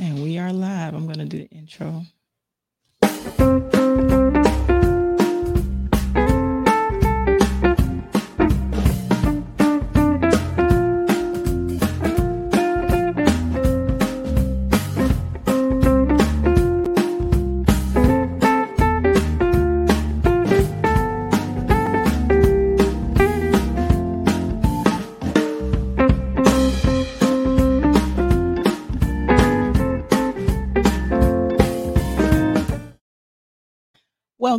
And we are live. I'm going to do the intro.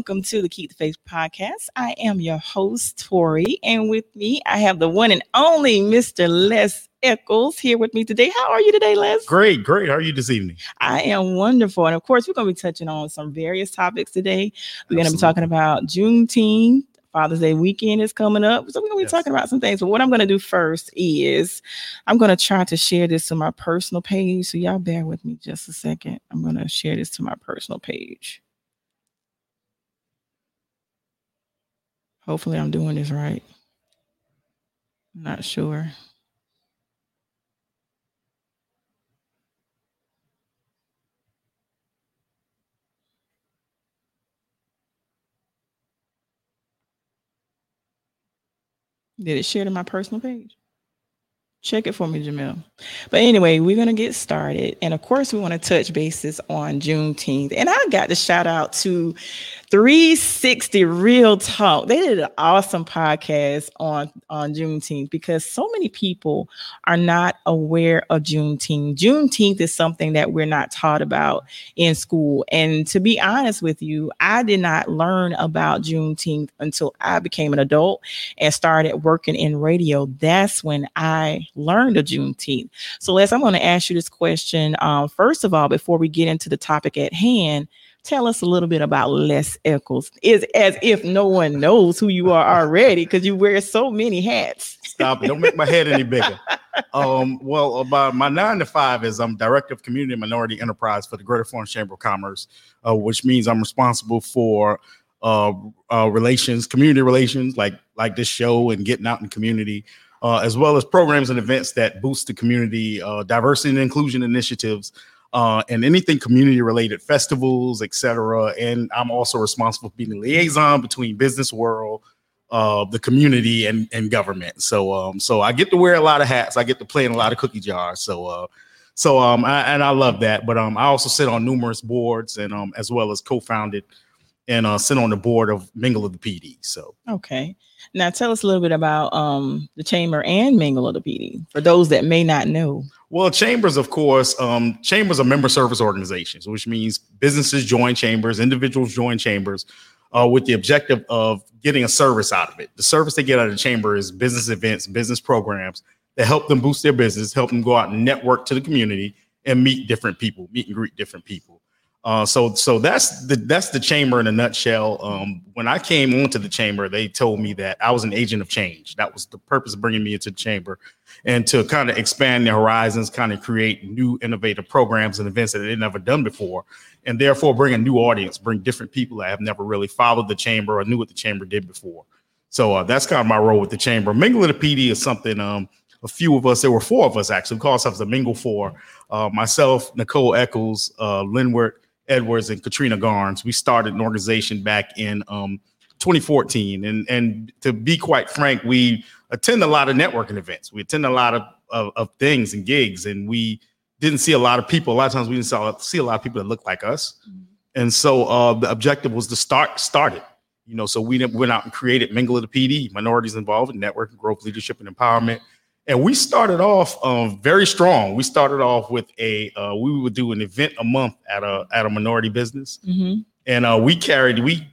Welcome to the Keep the Faith podcast. I am your host, Tori, and with me, I have the one and only Mr. Les Eccles here with me today. How are you today, Les? Great, great. How are you this evening? I am wonderful. And of course, we're going to be touching on some various topics today. We're going to be talking about Juneteenth. Father's Day weekend is coming up. So we're going to be yes. talking about some things. But what I'm going to do first is I'm going to try to share this to my personal page. So y'all bear with me just a second. I'm going to share this to my personal page. Hopefully, I'm doing this right. not sure. Did it share to my personal page? Check it for me, Jamil. But anyway, we're going to get started. And of course, we want to touch bases on Juneteenth. And I got to shout out to 360 Real Talk. They did an awesome podcast on, on Juneteenth because so many people are not aware of Juneteenth. Juneteenth is something that we're not taught about in school. And to be honest with you, I did not learn about Juneteenth until I became an adult and started working in radio. That's when I learned of Juneteenth. So, Les, I'm going to ask you this question. Um, first of all, before we get into the topic at hand, tell us a little bit about Les Eccles. Is as if no one knows who you are already because you wear so many hats. Stop it! Don't make my head any bigger. Um, well, about my nine to five is I'm director of community minority enterprise for the Greater Florence Chamber of Commerce, uh, which means I'm responsible for uh, uh, relations, community relations, like like this show and getting out in the community. Uh, as well as programs and events that boost the community, uh, diversity and inclusion initiatives, uh, and anything community related festivals, etc. And I'm also responsible for being a liaison between business world, uh, the community, and and government. So um, so I get to wear a lot of hats. I get to play in a lot of cookie jars. So uh, so um, I, and I love that. But um, I also sit on numerous boards and um, as well as co-founded and uh, sit on the board of Mingle of the Pee Dee. So okay. Now tell us a little bit about um, the chamber and Mingle of the Pee Dee for those that may not know. Well, chambers, of course, um, chambers are member service organizations, which means businesses join chambers, individuals join chambers uh, with the objective of getting a service out of it. The service they get out of the chamber is business events, business programs that help them boost their business, help them go out and network to the community and meet different people, meet and greet different people. Uh, so so that's the that's the chamber in a nutshell. Um, when I came onto the chamber, they told me that I was an agent of change. That was the purpose of bringing me into the chamber, and to kind of expand their horizons, kind of create new innovative programs and events that they'd never done before, and therefore bring a new audience, bring different people that have never really followed the chamber or knew what the chamber did before. So uh, that's kind of my role with the chamber. Mingle the Pee Dee is something. Um, a few of us, there were four of us actually, we call ourselves the Mingle Four. Uh, myself, Nicole Eccles, uh, Linward Edwards and Katrina Garnes. We started an organization back in um, 2014, and and to be quite frank, we attend a lot of networking events. We attend a lot of, of, of things and gigs, and we didn't see a lot of people. A lot of times we didn't see a lot of people that looked like us, mm-hmm. and so uh, the objective was to start start it. You know, so we went out and created Mingle of the Pee Dee, minorities involved in networking, growth, leadership, and empowerment. And we started off um, very strong. We started off with a uh, we would do an event a month at a at a minority business, mm-hmm. and uh, we carried we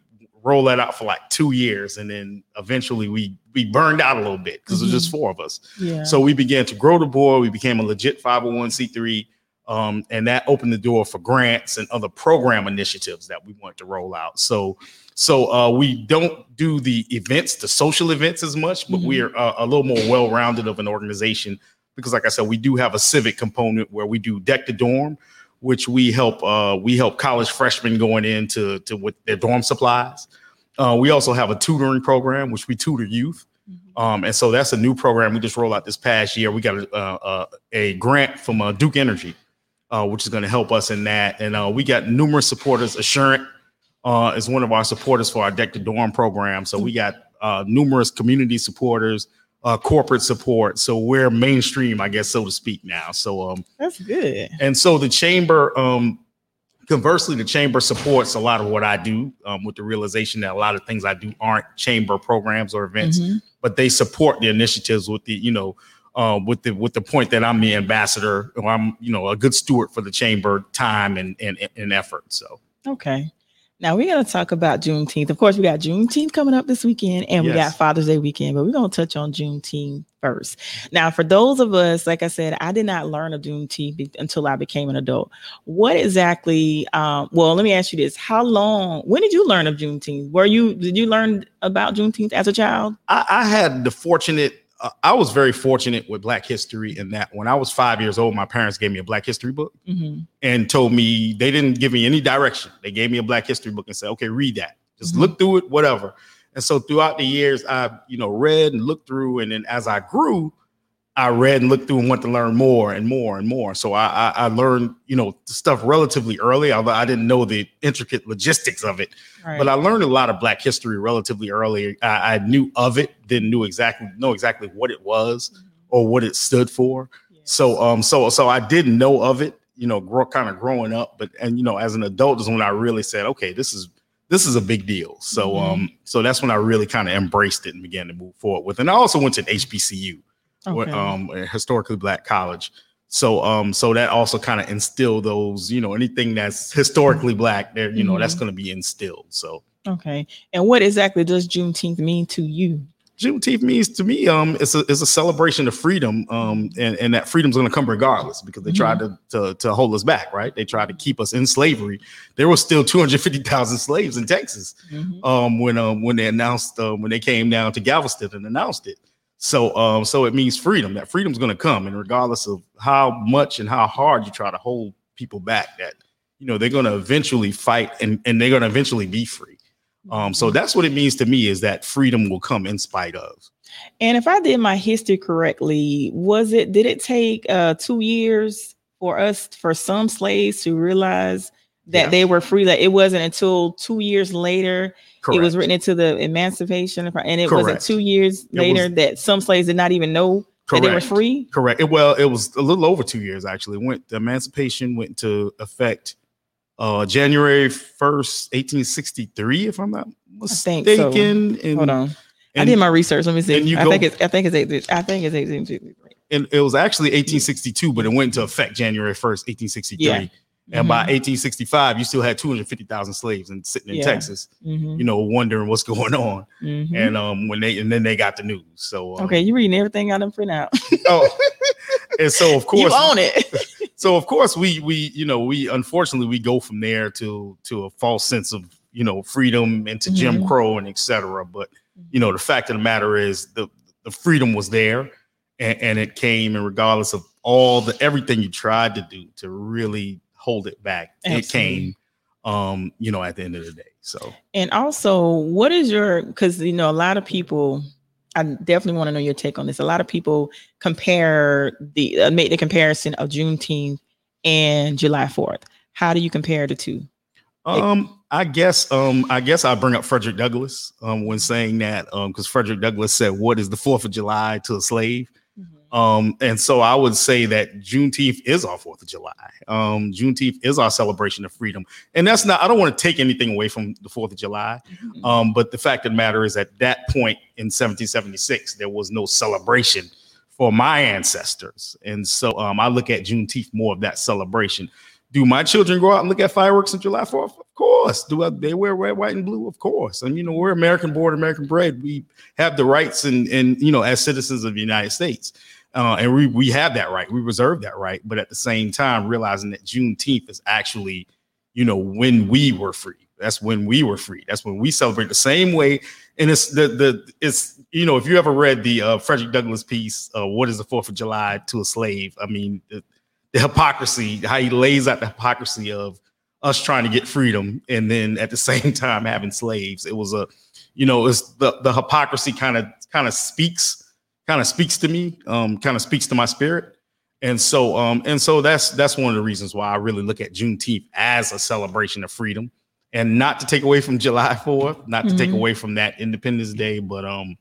rolled that out for like two years, and then eventually we we burned out a little bit because mm-hmm. it was just mm-hmm. four of us. Yeah. So we began to grow the board. We became a legit five hundred one c three. Um, and that opened the door for grants and other program initiatives that we want to roll out. So so uh, we don't do the events, the social events as much, but mm-hmm. we're uh, a little more well-rounded of an organization because, like I said, we do have a civic component where we do deck the dorm, which we help uh, we help college freshmen going into to with their dorm supplies. Uh, we also have a tutoring program, which we tutor youth. Mm-hmm. Um, and so that's a new program we just rolled out this past year. We got a, a, uh, uh, a grant from Duke Energy uh, which is going to help us in that. And uh, we got numerous supporters. Assurant uh, is one of our supporters for our Deck the Dorm program. So we got uh, numerous community supporters, uh, corporate support. So we're mainstream, I guess, so to speak now. So um, That's good. and so the chamber, um, conversely, the chamber supports a lot of what I do um, with the realization that a lot of things I do aren't chamber programs or events, Mhm. but they support the initiatives with the, you know, uh, with the with the point that I'm the ambassador, or I'm, you know, a good steward for the chamber time and and, and effort. So Okay. Now we're gonna talk about Juneteenth. Of course, we got Juneteenth coming up this weekend, and we got Father's Day weekend, but we're gonna touch on Juneteenth first. Now, for those of us, like I said, I did not learn of Juneteenth until I became an adult. What exactly? Um, well, let me ask you this: How long? When did you learn of Juneteenth? Were you did you learn about Juneteenth as a child? I, I had the fortunate. Uh, I was very fortunate with Black history in that when I was five years old, my parents gave me a Black history book. Mhm. and told me they didn't give me any direction. They gave me a Black History book and said, "Okay, read that. Just Mhm. look through it, whatever." And so throughout the years, I you know read and looked through, and then as I grew, I read and looked through and went to learn more and more and more. So I I, I learned you know stuff relatively early, although I didn't know the intricate logistics of it. Right. But I learned a lot of Black history relatively early. I, I knew of it, didn't knew exactly know exactly what it was or what it stood for. So um so so I didn't know of it, you know, grow, kind of growing up, but and you know, as an adult is when I really said, okay, this is this is a big deal. So Mhm. um so that's when I really kind of embraced it and began to move forward with. it. And I also went to an HBCU, Okay. um a historically black college. So um so that also kind of instilled those, you know, anything that's historically black, there, you know, that's Mhm. going to be instilled. So okay. And what exactly does Juneteenth mean to you? Juneteenth means to me, um, it's a it's a celebration of freedom, um, and, and that freedom's going to come regardless because they tried to, to to hold us back, right? They tried to keep us in slavery. There was still two hundred fifty thousand slaves in Texas, Mhm. um, when um when they announced uh, when they came down to Galveston and announced it. So um so it means freedom. That freedom's going to come, and regardless of how much and how hard you try to hold people back, that you know they're going to eventually fight and and they're going to eventually be free. Um, so that's what it means to me is that freedom will come in spite of. And if I did my history correctly, was it did it take uh two years for us for some slaves to realize that Yeah. they were free? That it wasn't until two years later Correct. it was written into the Emancipation, and it wasn't two years later was- that some slaves did not even know that they were Correct. free. Correct. It, well, it was a little over two years actually. Went the emancipation went into effect uh January first, eighteen sixty three, if I'm not think so. mistaken. And, Hold on, I did my research. Let me see. I go- think it's I think it's eight, I think it's eighteen sixty three. and it was actually eighteen sixty two, but it went into effect January first, eighteen sixty three. Yeah. And by Mhm. 1865, you still had 250,000 slaves and sitting in Yeah. Texas, Mhm, you know, wondering what's going on. mhm. And um, when they and then they got the news. So um, okay, you reading everything out of print out. Oh, and so of course you own it. so of course we we you know we unfortunately we go from there to to a false sense of you know freedom and to Jim Mhm. Crow and etc. But you know the fact of the matter is the the freedom was there and, and it came and regardless of all the everything you tried to do to really hold it back, it came um you know at the end of the day. So And also, what is your because you know a lot of people I definitely want to know your take on this. A lot of people compare the uh, make the comparison of Juneteenth and July 4th. How do you compare the two? Um, I guess um I guess I bring up Frederick Douglass um when saying that um because Frederick Douglass said, What is the fourth of July to a slave? Um, and so I would say that Juneteenth is our Fourth of July. Um, Juneteenth is our celebration of freedom, and that's not. I don't want to take anything away from the Fourth of July, um, but the fact of the matter is, at that point in 1776, there was no celebration for my ancestors, and so um, I look at Juneteenth more of that celebration. Do my children go out and look at fireworks on July 4th? Of course. Do I, they wear red, white, and blue? Of course. And you know, we're American born, American bred. We have the rights and and you know, as citizens of the United States. Uh, and we we have that right. We reserve that right. But at the same time, realizing that Juneteenth is actually, you know, when we were free. That's when we were free. That's when we celebrate the same way. And it's the the it's you know, if you ever read the uh, Frederick Douglass piece, uh, "What is the Fourth of July to a Slave?" I mean, the, the hypocrisy, how he lays out the hypocrisy of us trying to get freedom and then at the same time having slaves. It was a, you know, it's the the hypocrisy kind of kind of speaks kind of speaks to me, um, kind of speaks to my spirit. And so, um, and so that's that's one of the reasons why I really look at Juneteenth as a celebration of freedom, and not to take away from July Fourth, not to mm-hmm. take away from that Independence Day, but um,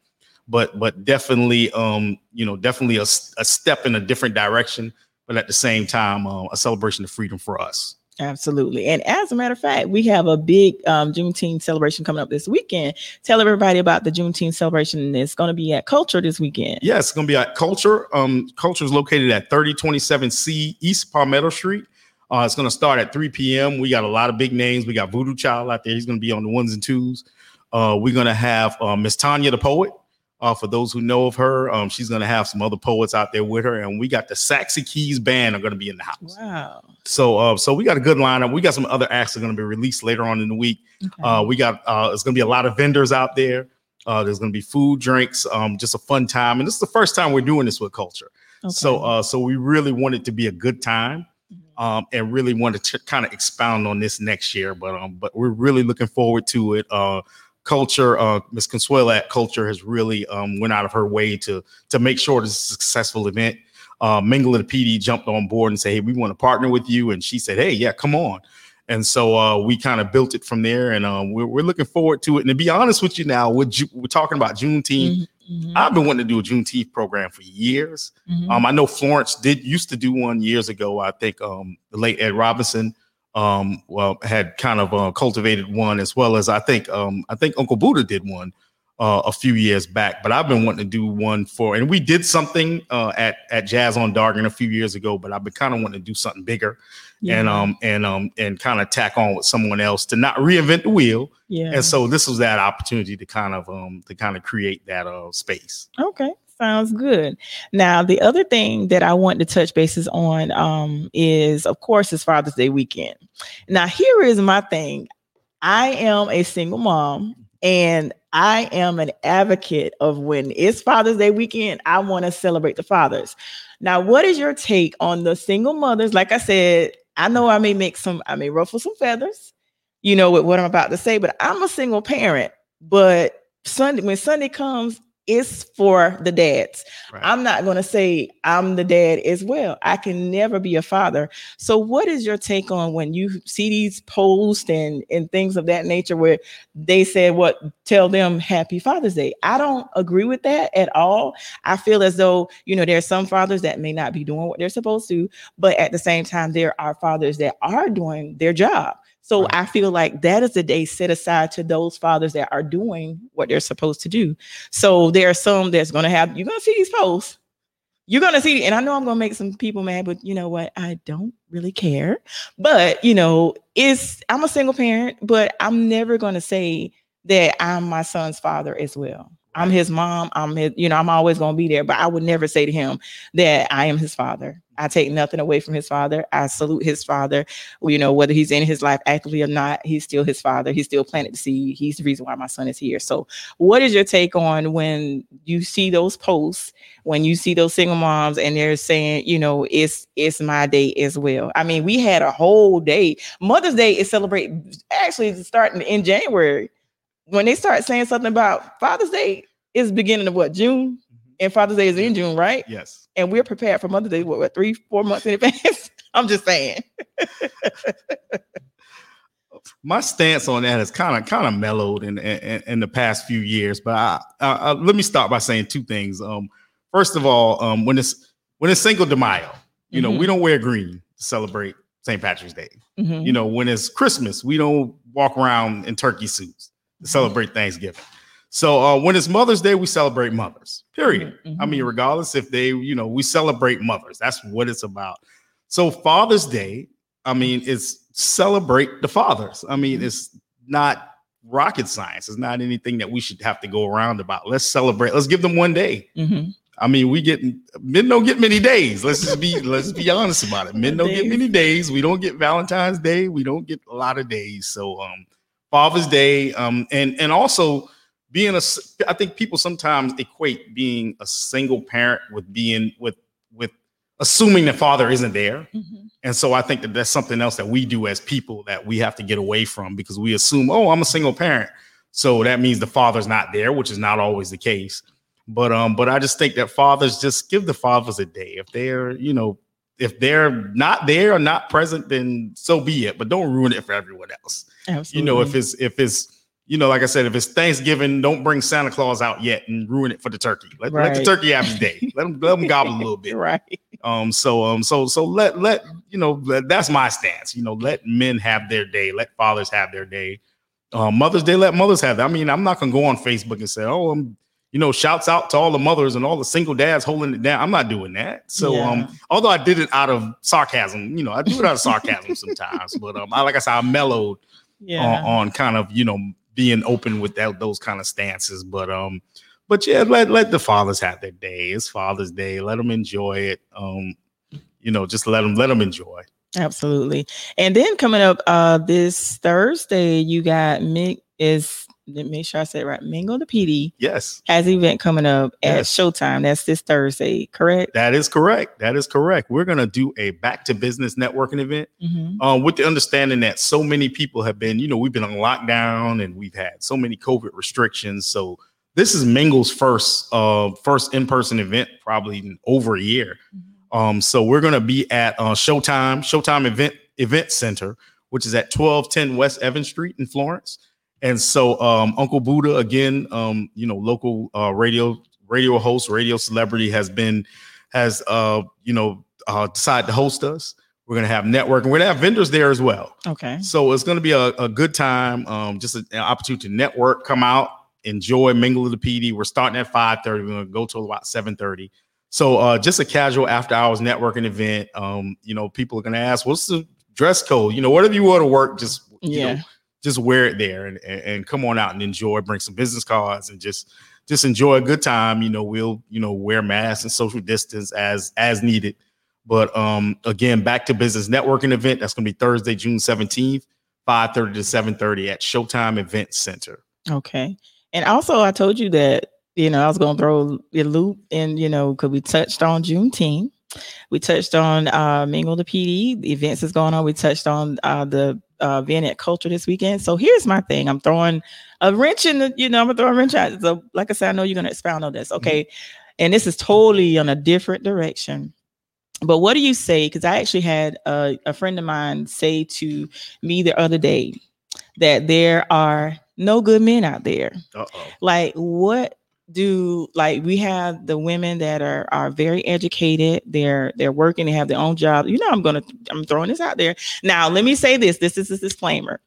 but but definitely um, you know, definitely a, a step in a different direction, but at the same time, uh, a celebration of freedom for us. Absolutely. And as a matter of fact, we have a big um, Juneteenth celebration coming up this weekend. Tell everybody about the Juneteenth celebration. It's going to be at Culture this weekend. Yes, it's going to be at Culture. Um, Culture is located at 3027C East Palmetto Street. Uh, it's going to start at 3 p.m. We got a lot of big names. We got Voodoo Child out there. He's going to be on the ones and twos. Uh, we're going to have uh, Miss Tanya the poet. Uh, for those who know of her, um, she's going to have some other poets out there with her, and we got the Saxy Keys band are going to be in the house. Wow! So, uh, so we got a good lineup. We got some other acts that are going to be released later on in the week. Okay. Uh, we got uh, it's going to be a lot of vendors out there. Uh, there's going to be food, drinks, um, just a fun time, and this is the first time we're doing this with culture. Okay. So, uh, so we really want it to be a good time. Mm-hmm. Um, and really want to kind of expound on this next year, but um, but we're really looking forward to it. Uh, culture uh miss consuela at culture has really um went out of her way to to make sure it's a successful event. Uh mingle the Pee Dee jumped on board and said hey we want to partner with you and she said hey yeah come on. And so uh we kind of built it from there and um we're, we're looking forward to it. And to be honest with you now we're, we're talking about juneteenth mm-hmm. i've been wanting to do a juneteenth program for years. Mm-hmm. um i know florence did used to do one years ago i think um the late ed robinson um, well, had kind of uh, cultivated one as well as I think um, I think Uncle Buddha did one uh, a few years back. But I've been wanting to do one for, and we did something uh, at at Jazz on Dargan a few years ago. But I've been kind of wanting to do something bigger, yeah. and um and um and kind of tack on with someone else to not reinvent the wheel. Yeah. And so this was that opportunity to kind of um to kind of create that uh space. Okay sounds good. Now, the other thing that I want to touch bases on um, is, of course, is Father's Day weekend. Now, here is my thing. I am a single mom, and I am an advocate of when it's Father's Day weekend, I want to celebrate the fathers. Now, what is your take on the single mothers? Like I said, I know I may make some, I may ruffle some feathers, you know, with what I'm about to say, but I'm a single parent. But Sunday, when Sunday comes, it's for the dads. Right. I'm not going to say I'm the dad as well. I can never be a father. So, what is your take on when you see these posts and and things of that nature where they said what tell them Happy Father's Day? I don't agree with that at all. I feel as though you know there are some fathers that may not be doing what they're supposed to, but at the same time there are fathers that are doing their job. So right. I feel like that is a day set aside to those fathers that are doing what they're supposed to do. So there are some that's going to have, you're going to see these posts. You're going to see, and I know I'm going to make some people mad, but you know what? I don't really care. But, you know, it's, I'm a single parent, but I'm never going to say that I'm my son's father as well. I'm his mom. I'm his, you know, I'm always going to be there, but I would never say to him that I am his father. I take nothing away from his father. I salute his father. You know, whether he's in his life actively or not, he's still his father. He's still planted the seed. He's the reason why my son is here. So, what is your take on when you see those posts, when you see those single moms, and they're saying, you know, it's it's my day as well? I mean, we had a whole day. Mother's Day is celebrated actually starting in January. When they start saying something about Father's Day, is beginning of what June, mm-hmm. and Father's Day is in June, right? Yes and we're prepared for Mother's Day, what, what three, four months in advance? I'm just saying. My stance on that has kind of kind of mellowed in, in, in the past few years, but I, I, I, let me start by saying two things. Um, first of all, um, when it's when it's Cinco de Mayo, you know, mm-hmm. we don't wear green to celebrate St. Patrick's Day. Mm-hmm. You know, when it's Christmas, we don't walk around in turkey suits celebrate Thanksgiving. So uh, when it's Mother's Day, we celebrate mothers. Period. Mm-hmm. I mean, mm-hmm. regardless if they, you know, we celebrate mothers. That's what it's about. So Father's Day, I mean, it's celebrate the fathers. I mean, mm-hmm. it's not rocket science. It's not anything that we should have to go around about. Let's celebrate. Let's give them one day. Mm-hmm. I mean, we get men don't get many days. Let's just be let's be honest about it. Men don't get many days. We don't get Valentine's Day. We don't get a lot of days. So um Father's Day, um, and and also being a i think people sometimes equate being a single parent with being with with assuming the father isn't there mm-hmm. and so i think that that's something else that we do as people that we have to get away from because we assume oh i'm a single parent so that means the father's not there which is not always the case but um but i just think that fathers just give the fathers a day if they're you know if they're not there or not present, then so be it. But don't ruin it for everyone else. Absolutely. You know, if it's if it's you know, like I said, if it's Thanksgiving, don't bring Santa Claus out yet and ruin it for the turkey. Let, let the turkey have his day. let him let him gobble a little bit. right. Um, so um, so so let let you know let- that's my stance. You know, let men have their day, let fathers have their day. Um, Mother's Day, let mothers have. That. I mean, I'm not gonna go on Facebook and say, oh, I'm you know, shouts out to all the mothers and all the single dads holding it down. I'm not doing that. So Yeah. um, although I did it out of sarcasm, you know, I do it out of sarcasm sometimes. But um, I like I said, I mellowed Yeah. on, on kind of you know being open with that those kind of stances. But um, but yeah, let let the fathers have their day. It's Father's Day. Let them enjoy it. Um, you know, just let them let them enjoy. Absolutely. And then coming up uh this Thursday, you got Mick is make sure I said right. Mingo the Pee Dee Yes, has an event coming up at Yes. Showtime. That's this Thursday, correct? that is correct. That is correct. We're gonna do a back to business networking event. Mhm. um, with the understanding that so many people have been, you know, we've been on lockdown and we've had so many COVID restrictions. So this is Mingle's first uh first in-person event, probably in over a year. Um, so we're gonna be at uh Showtime, Showtime Event Event Center, which is at 1210 West Evan Street in Florence. And so um Uncle Buddha, again, um, you know, local uh radio radio host, radio celebrity has been has uh, you know, uh decided to host us. We're gonna have networking. We're gonna have vendors there as well. Okay. So it's gonna be a, a good time. Um, just an opportunity to network, come out, enjoy, mingle with the Pee Dee. We're starting at 5:30. We're gonna go till about 7:30. So uh, just a casual after hours networking event. Um, you know, people are gonna ask, what's the dress code? You know, whatever you want to work, just you know, Yeah. Just wear it there and, and and come on out and enjoy. Bring some business cards and just just enjoy a good time. You know, we'll you know wear masks and social distance as as needed. But um, again, back to business networking event. That's gonna be Thursday, June seventeenth, five thirty to seven thirty at Showtime Event Center. Okay. And also, I told you that, you know, I was going to throw a loop in, you know, because we touched on Juneteenth. We touched on uh, Mingle the Pee Dee, the events that's going on. We touched on uh, the uh, at Culture this weekend. So here's my thing I'm throwing a wrench in the, you know, I'm to throw a wrench out. So, like I said, I know you're to expound on this. Okay. And this is totally on a different direction. But what do you say? Because I actually had a, a friend of mine say to me the other day that there are no good men out there. Uh oh. Like, what do like we have the women that are are very educated, they're they're working, they have their own job. You know, I'm gonna I'm throwing this out there. Now, let me say this. This is a disclaimer.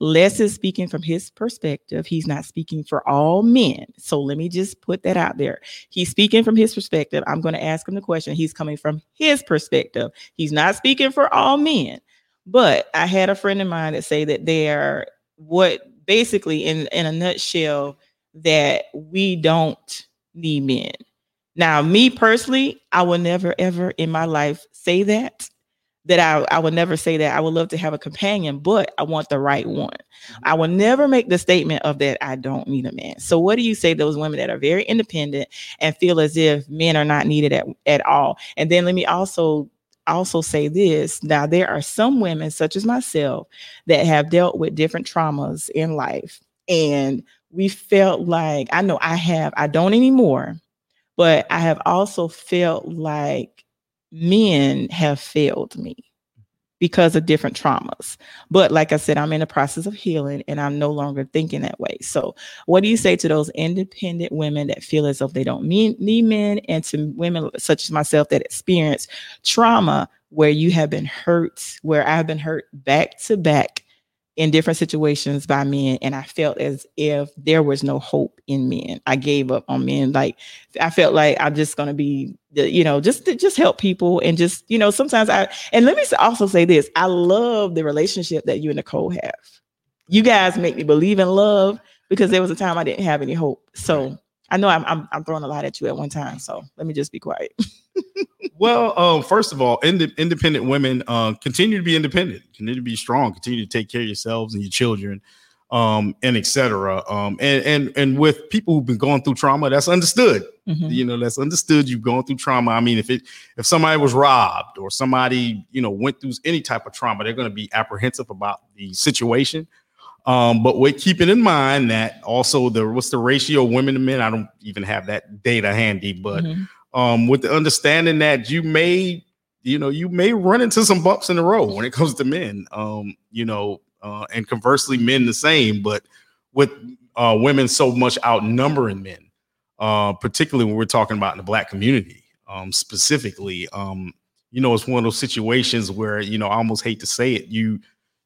Les is speaking from his perspective. He's not speaking for all men. So let me just put that out there. He's speaking from his perspective. I'm going to ask him the question. He's coming from his perspective. He's not speaking for all men. But I had a friend of mine that say that they are what basically in in a nutshell that we don't need men. Now, me personally, I will never ever in my life say that. That I, I would never say that. I would love to have a companion, but I want the right one. Mm-hmm. I will never make the statement of that I don't need a man. So, what do you say to those women that are very independent and feel as if men are not needed at, at all? And then let me also also say this. Now, there are some women, such as myself, that have dealt with different traumas in life. And we felt like, I know I have, I don't anymore, but I have also felt like men have failed me because of different traumas. But like I said, I'm in the process of healing and I'm no longer thinking that way. So, what do you say to those independent women that feel as if they don't mean, need men and to women such as myself that experience trauma where you have been hurt, where I've been hurt back to back in different situations by men and I felt as if there was no hope in men. I gave up on men like I felt like I'm just going to be you know just to just help people and just you know sometimes I and let me also say this I love the relationship that you and Nicole have. You guys make me believe in love because there was a time I didn't have any hope. So I know I'm I'm, I'm throwing a lot at you at one time. So let me just be quiet. Well, um, first of all, ind- independent women uh, continue to be independent, continue to be strong, continue to take care of yourselves and your children, um, and etc. Um, and and and with people who've been going through trauma, that's understood. Mhm. You know, that's understood. You've gone through trauma. I mean, if it if somebody was robbed or somebody you know went through any type of trauma, they're going to be apprehensive about the situation. Um, but with keeping in mind that also the what's the ratio of women to men? I don't even have that data handy, but Mhm. Um, with the understanding that you may, you know, you may run into some bumps in the road when it comes to men. Um, you know, uh, and conversely, men the same, but with uh, women so much outnumbering men, uh, particularly when we're talking about in the black community, um, specifically. Um, you know, it's one of those situations where you know I almost hate to say it. You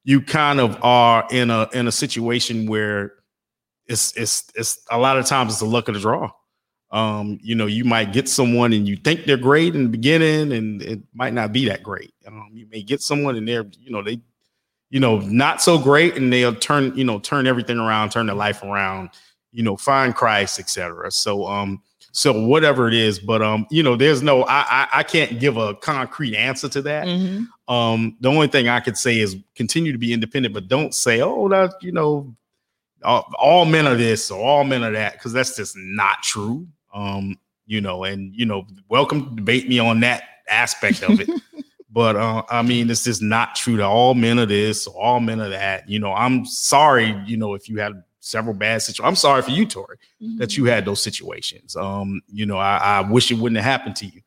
you kind of are in a in a situation where it's it's it's a lot of times it's the luck of the draw. Um, you know, you might get someone and you think they're great in the beginning, and it might not be that great. Um, you may get someone and they're, you know, they, you know, not so great, and they'll turn, you know, turn everything around, turn their life around, you know, find Christ, etc. So, um, so whatever it is, but um, you know, there's no, I, I, I can't give a concrete answer to that. Mm-hmm. Um, the only thing I could say is continue to be independent, but don't say, oh, that you know, all, all men are this or all men are that, because that's just not true. Um, you know, and you know, welcome to debate me on that aspect of it. but uh, I mean, it's just not true to all men of this, all men of that. You know, I'm sorry, you know, if you had several bad situations. I'm sorry for you, Tori, Mm-hmm. that you had those situations. Um, you know, I, I wish it wouldn't have happened to you.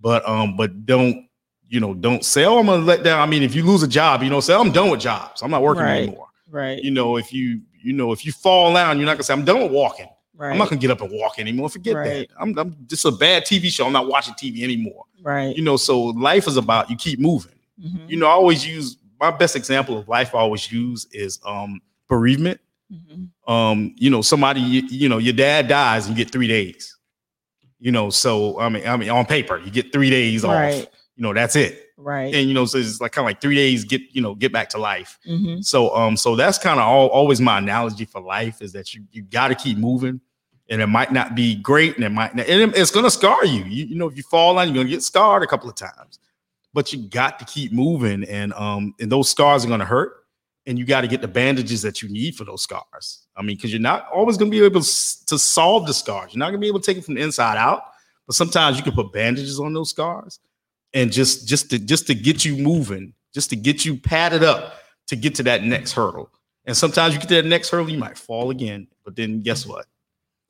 But um, but don't, you know, don't say, oh, I'm gonna let down. I mean, if you lose a job, you know, say, I'm done with jobs. I'm not working Right. anymore. right, You know, if you, you know, if you fall down, you're not gonna say, I'm done with walking. Right, I'm not gonna get up and walk anymore. Forget Right. that. I'm, I'm just a bad TV show. I'm not watching TV anymore. right. You know, so life is about you keep moving. Mhm, You know, I always use my best example of life I always use is um bereavement. mhm. Um, you know, somebody, you, you know, your dad dies and you get three days. You know, so I mean, I mean, on paper, you get three days off. Right, You know, that's it. right. And you know, so it's like kind of like three days get, you know, get back to life. Mhm, So um, so that's kind of all, always my analogy for life is that you you got to keep moving, and it might not be great, and it might not, and it's gonna scar you. You you know, if you fall on, you're gonna get scarred a couple of times, but you got to keep moving, and um, and those scars are gonna hurt, and you got to get the bandages that you need for those scars. I mean, because you're not always gonna be able to solve the scars. You're not gonna be able to take it from the inside out, but sometimes you can put bandages on those scars, and just just to just to get you moving, just to get you padded up to get to that next hurdle. And sometimes you get to that next hurdle, you might fall again. But then guess what?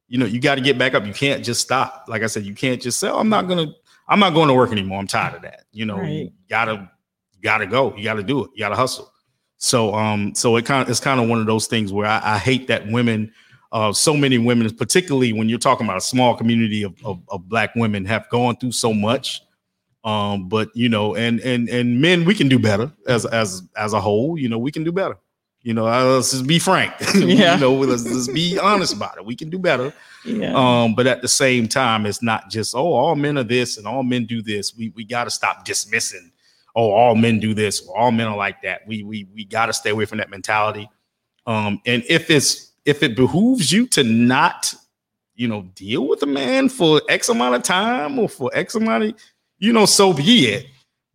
You know, you got to get back up. You can't just stop. Like I said, you can't just say, oh, I'm not gonna, I'm not going to work anymore. I'm tired of that. You know, you gotta, you gotta go. You gotta do it. You gotta hustle. So um, so it kind of it's kind of one of those things where I, I hate that women, uh, so many women, particularly when you're talking about a small community of, of, of black women, have gone through so much. Um, but you know, and and and men, we can do better as as as a whole. You know, we can do better. You know, let's just be frank. Yeah. you know, let's just be honest about it. We can do better. Yeah. Um, but at the same time, it's not just oh, all men are this and all men do this. We we got to stop dismissing. Oh, all men do this. Or all men are like that. We we we got to stay away from that mentality. Um, and if it's if it behooves you to not, you know, deal with a man for X amount of time or for X amount of, you know, so be it.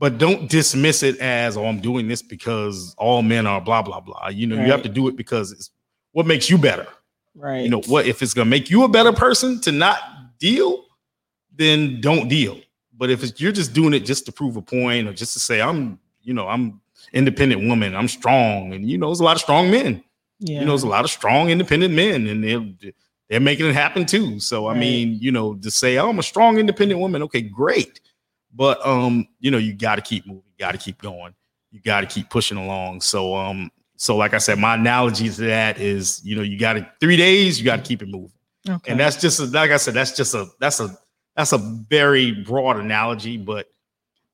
But don't dismiss it as oh, I'm doing this because all men are blah blah blah. You know, you have to do it because it's what makes you better right. you know what if it's gonna make you a better person to not deal then don't deal but if it's, you're just doing it just to prove a point or just to say i'm you know i'm independent woman i'm strong and you know there's a lot of strong men yeah. you know there's a lot of strong independent men and they're they're making it happen too so i Right. mean you know to say oh, i'm a strong independent woman okay great but um you know you got to keep moving you got to keep going you got to keep pushing along. So um so like i said my analogy to that is you know you got to three days you got to keep it moving. Okay. and that's just a, like i said that's just a that's a that's a very broad analogy but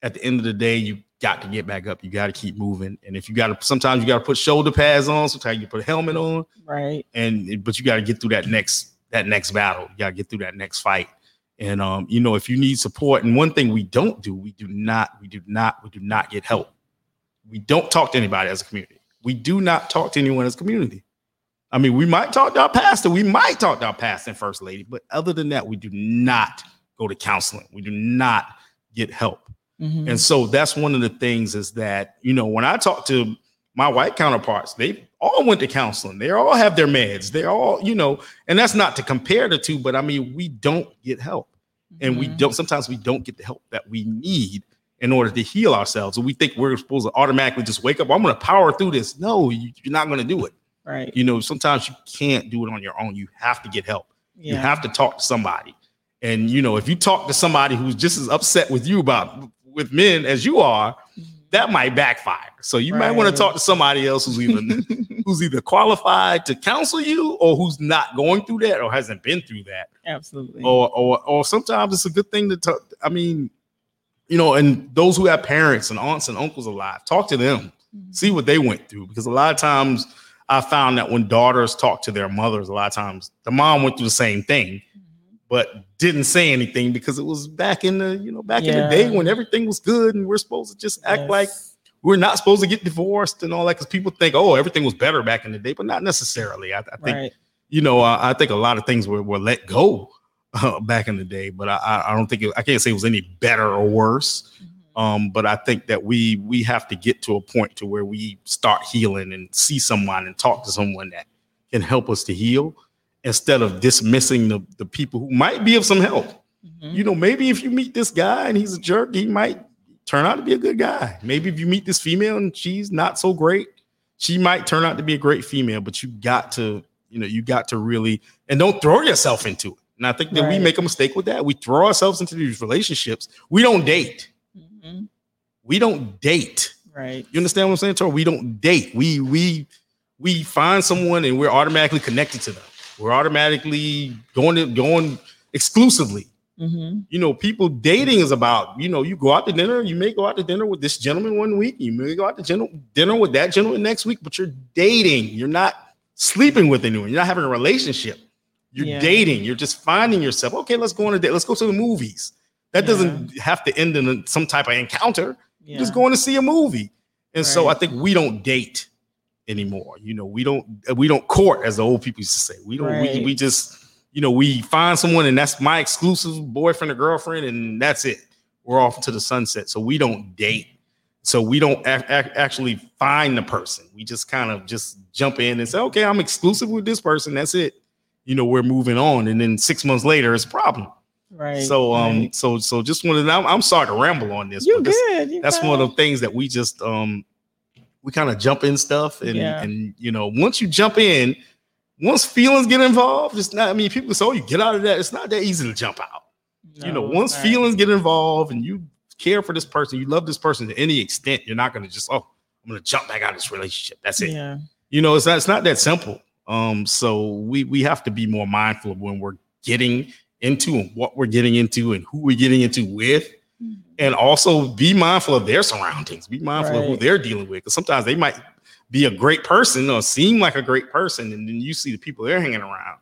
at the end of the day you got to get back up you got to keep moving. And if you got to sometimes you got to put shoulder pads on sometimes you put a helmet on. Right. and but you got to get through that next that next battle you got to get through that next fight and um you know if you need support and one thing we don't do we do not we do not we do not get help. We don't talk to anybody as a community. We do not talk to anyone as a community. I mean we might talk to our pastor we might talk to our pastor and first lady but other than that we do not go to counseling. We do not get help. Mhm. and so that's one of the things is that, you know, when I talk to my white counterparts, they all went to counseling. They all have their meds. They're all, you know, and that's not to compare the two, but I mean, we don't get help. And we Mhm. don't, sometimes we don't get the help that we need in order to heal ourselves. And we think we're supposed to automatically just wake up, I'm going to power through this. No, you, you're not going to do it. right. You know, sometimes you can't do it on your own. You have to get help. You have to talk to somebody. And you know, if you talk to somebody who's just as upset with you about with men as you are, that might backfire. So you might want to talk to somebody else who's even who's either qualified to counsel you or who's not going through that or hasn't been through that. Absolutely. Or or or sometimes it's a good thing to talk. I mean, you know, and those who have parents and aunts and uncles alive, talk to them, mm-hmm. see what they went through. Because a lot of times I found that when daughters talk to their mothers, a lot of times the mom went through the same thing. But didn't say anything because it was back in the, you know, back yeah. in the day when everything was good and we're supposed to just act yes. like we're not supposed to get divorced and all that because people think, oh, everything was better back in the day, but not necessarily. I, I think, right. you know, uh, I think a lot of things were, were let go uh, back in the day, but I, I don't think it, I can't say it was any better or worse. Mm-hmm. Um, but I think that we we have to get to a point to where we start healing and see someone and talk to someone that can help us to heal instead of dismissing the, the people who might be of some help. Mm-hmm. You know, maybe if you meet this guy and he's a jerk, he might turn out to be a good guy. Maybe if you meet this female and she's not so great, she might turn out to be a great female, but you got to, you know, you got to really and don't throw yourself into it. And I think that right. we make a mistake with that. We throw ourselves into these relationships. We don't date. Mm-hmm. We don't date. Right. You understand what I'm saying, Tor? We don't date. We we we find someone and we're automatically connected to them. We're automatically going to going exclusively. Mm-hmm. You know, people dating is about, you know, you go out to dinner, you may go out to dinner with this gentleman one week, you may go out to dinner with that gentleman next week, but you're dating. You're not sleeping with anyone. You're not having a relationship. You're yeah. dating. You're just finding yourself. Okay, let's go on a date. Let's go to the movies. That yeah. doesn't have to end in some type of encounter. Yeah. You're just going to see a movie. And right. so I think we don't date anymore. You know, we don't we don't court as the old people used to say. We don't right. we, we just you know we find someone and that's my exclusive boyfriend or girlfriend and that's it. We're off to the sunset. So we don't date. So we don't actually find the person. We just kind of just jump in and say, okay, I'm exclusive with this person. That's it. You know, we're moving on. And then six months later, it's a problem. Right. So um right. so so just wanted I'm, I'm sorry to ramble on this. You good. You that's one of the things that we just um we kind of jump in stuff and yeah. and you know once you jump in, once feelings get involved, it's not I mean people say oh you get out of that. It's not that easy to jump out. No, you know, once right. feelings get involved and you care for this person, you love this person to any extent, you're not gonna just oh I'm gonna jump back out of this relationship. That's it. Yeah. You know, it's not it's not that simple. Um, so we we have to be more mindful of when we're getting into and what we're getting into and who we're getting into with. And also be mindful of their surroundings, be mindful right. of who they're dealing with. Because sometimes they might be a great person or seem like a great person, and then you see the people they're hanging around.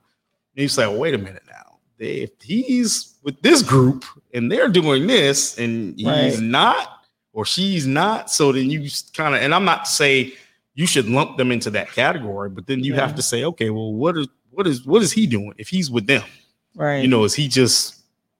And you say, well, wait a minute now. They, if he's with this group and they're doing this and he's right. not or she's not, so then you kind of and I'm not to say you should lump them into that category, but then you yeah. have to say, okay, well, what is what is what is he doing if he's with them? Right. You know, is he just,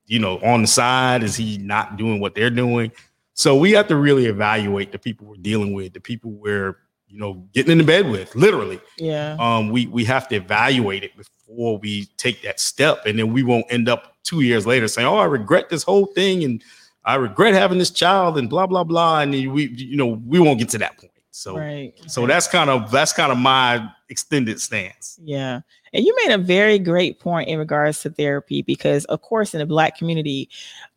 you know, on the side? Is he not doing what they're doing? So we have to really evaluate the people we're dealing with, the people we're, you know, getting in the bed with, literally. Yeah. Um, we we have to evaluate it before we take that step. And then we won't end up two years later saying, Oh, I regret this whole thing and I regret having this child and blah blah blah. And we, you know, we won't get to that point. So, right. so that's kind of that's kind of my extended stance. Yeah, and you made a very great point in regards to therapy because, of course, in the Black community,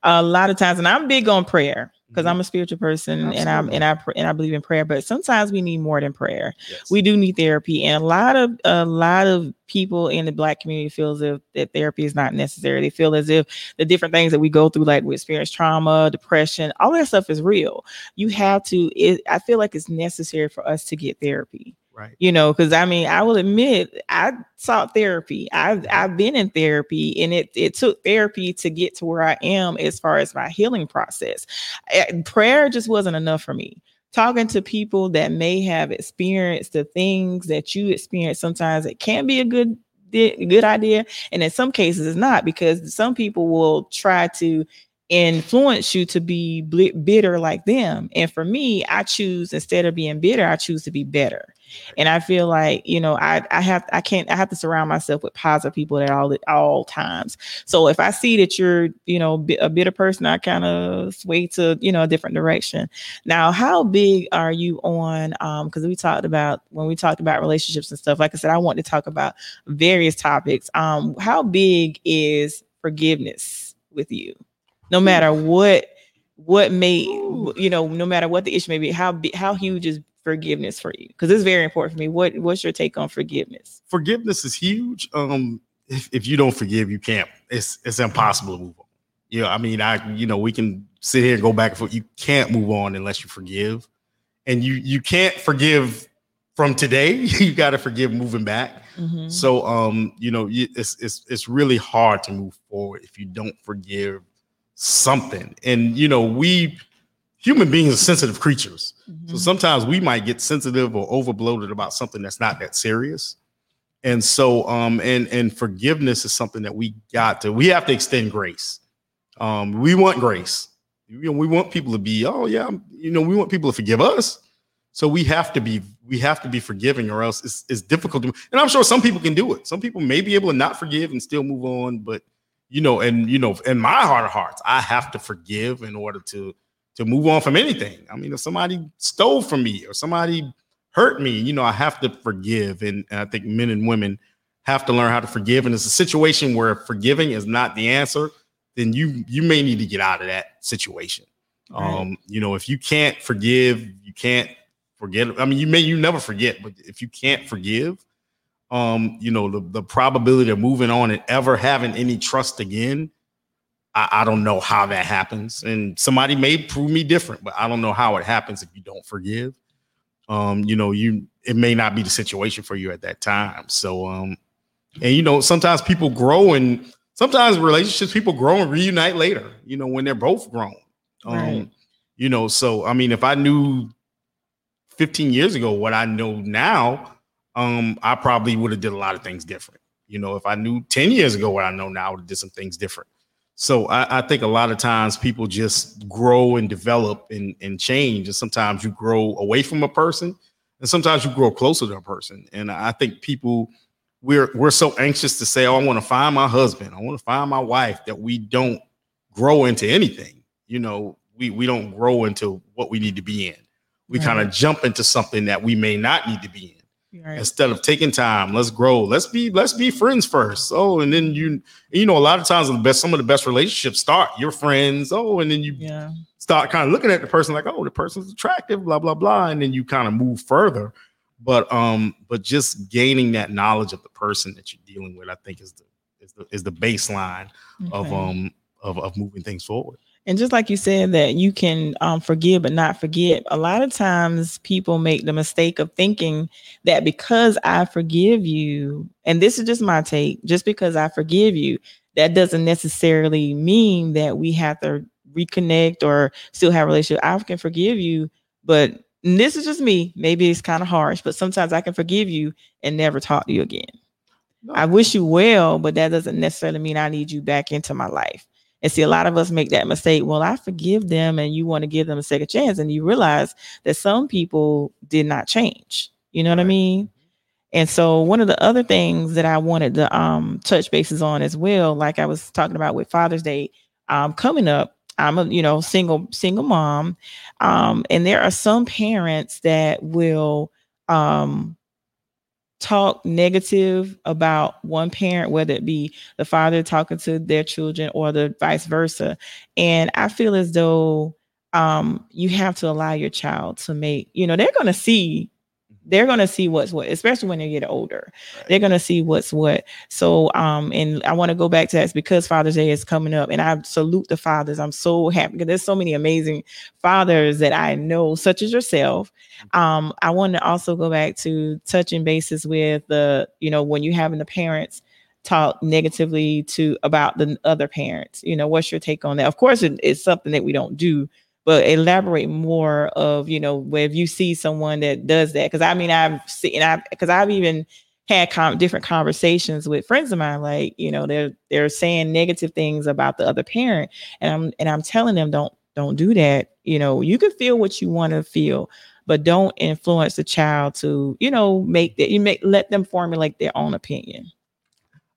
a lot of times, and I'm big on prayer because mm-hmm. I'm a spiritual person Absolutely. and I'm and I and I believe in prayer. But sometimes we need more than prayer. Yes. We do need therapy, and a lot of a lot of people in the Black community feel as if that therapy is not necessary. They feel as if the different things that we go through, like we experience trauma, depression, all that stuff is real. You have to. It, I feel like it's necessary for us to get therapy. Right. You know, because I mean, I will admit I sought therapy. I've I've been in therapy, and it it took therapy to get to where I am as far as my healing process. Eh, prayer just wasn't enough for me. Talking to people that may have experienced the things that you experience, sometimes it can be a good good idea, and in some cases it's not because some people will try to influence you to be bitter like them. And for me, I choose instead of being bitter, I choose to be better. And I feel like, you know, I I have I can't I have to surround myself with positive people at all at all times. So if I see that you're, you know, a bitter person, I kind of sway to, you know, a different direction. Now, how big are you on um because we talked about when we talked about relationships and stuff, like I said, I want to talk about various topics. Um, how big is forgiveness with you? No matter what what may you know no matter what the issue may be how how huge is forgiveness for you? Because it's very important for me. What what's your take on forgiveness? Forgiveness is huge. Um if, if you don't forgive you can't. It's it's impossible to move on. You know i mean i you know we can sit here and go back and forth. You can't move on unless you forgive. And you you can't forgive from today. You got to forgive moving back. Mm-hmm. so um you know it's it's it's really hard to move forward if you don't forgive something. And you know, we human beings are sensitive creatures. Mm-hmm. So sometimes we might get sensitive or overbloated about something that's not that serious. And so um and and forgiveness is something that we got to we have to extend grace. Um we want grace. You know, we want people to be, oh yeah, you know, we want people to forgive us. So we have to be we have to be forgiving or else it's, it's difficult to and I'm sure some people can do it. Some people may be able to not forgive and still move on, but you know, and you know, in my heart of hearts, I have to forgive in order to to move on from anything. I mean, if somebody stole from me or somebody hurt me, you know, I have to forgive. And, and I think men and women have to learn how to forgive. And it's a situation where forgiving is not the answer, then you you may need to get out of that situation. Right. Um, you know, if you can't forgive, you can't forget. I mean, you may you never forget, but if you can't forgive, um, you know, the, the probability of moving on and ever having any trust again, I, I don't know how that happens. And somebody may prove me different, but I don't know how it happens if you don't forgive. Um, you know, you it may not be the situation for you at that time. So um, and you know, sometimes people grow and sometimes relationships people grow and reunite later, you know, when they're both grown. Um, right. you know, so I mean, if I knew 15 years ago what I know now, um, I probably would have did a lot of things different. You know, if I knew 10 years ago what I know now, I would have did some things different. So I, I, think a lot of times people just grow and develop and, and change. And sometimes you grow away from a person and sometimes you grow closer to a person. And I think people we're we're so anxious to say, Oh, I want to find my husband, I want to find my wife, that we don't grow into anything. You know, we we don't grow into what we need to be in. We right. kind of jump into something that we may not need to be in. Right. Instead of taking time, let's grow. Let's be let's be friends first. Oh, and then you you know a lot of times the best some of the best relationships start your friends. Oh, and then you yeah. start kind of looking at the person like oh the person's attractive, blah blah blah, and then you kind of move further. But um, but just gaining that knowledge of the person that you're dealing with, I think is the is the is the baseline okay. of um of of moving things forward. And just like you said that you can um, forgive but not forget, a lot of times people make the mistake of thinking that because I forgive you, and this is just my take, just because I forgive you, that doesn't necessarily mean that we have to reconnect or still have a relationship. I can forgive you, but this is just me. Maybe it's kind of harsh, but sometimes I can forgive you and never talk to you again. No. I wish you well, but that doesn't necessarily mean I need you back into my life. And see, a lot of us make that mistake. Well, I forgive them, and you want to give them a second chance, and you realize that some people did not change. You know what. I mean? And so, one of the other things that I wanted to um, touch bases on as well, like I was talking about with Father's Day um, coming up, I'm a you know single single mom, um, and there are some parents that will um, talk negative about one parent, whether it be the father talking to their children or the vice versa. And I feel as though um, you have to allow your child to make, you know, they're going to see they're going to see what's what especially when they get older. Right. they're going to see what's what. So um and i want to go back to that because father's day is coming up and i salute the fathers. I'm so happy because there's so many amazing fathers that i know such as yourself. Mm-hmm. um i want to also go back to touching bases with the you know when you having the parents talk negatively to about the other parents you know what's your take on that? Of course it, it's something that we don't do but elaborate more of you know where if you see someone that does that because i mean i've seen i because i've even had com- different conversations with friends of mine like you know they're they're saying negative things about the other parent and i'm and i'm telling them don't don't do that. You know you can feel what you want to feel but don't influence the child to you know make that you make let them formulate their own opinion.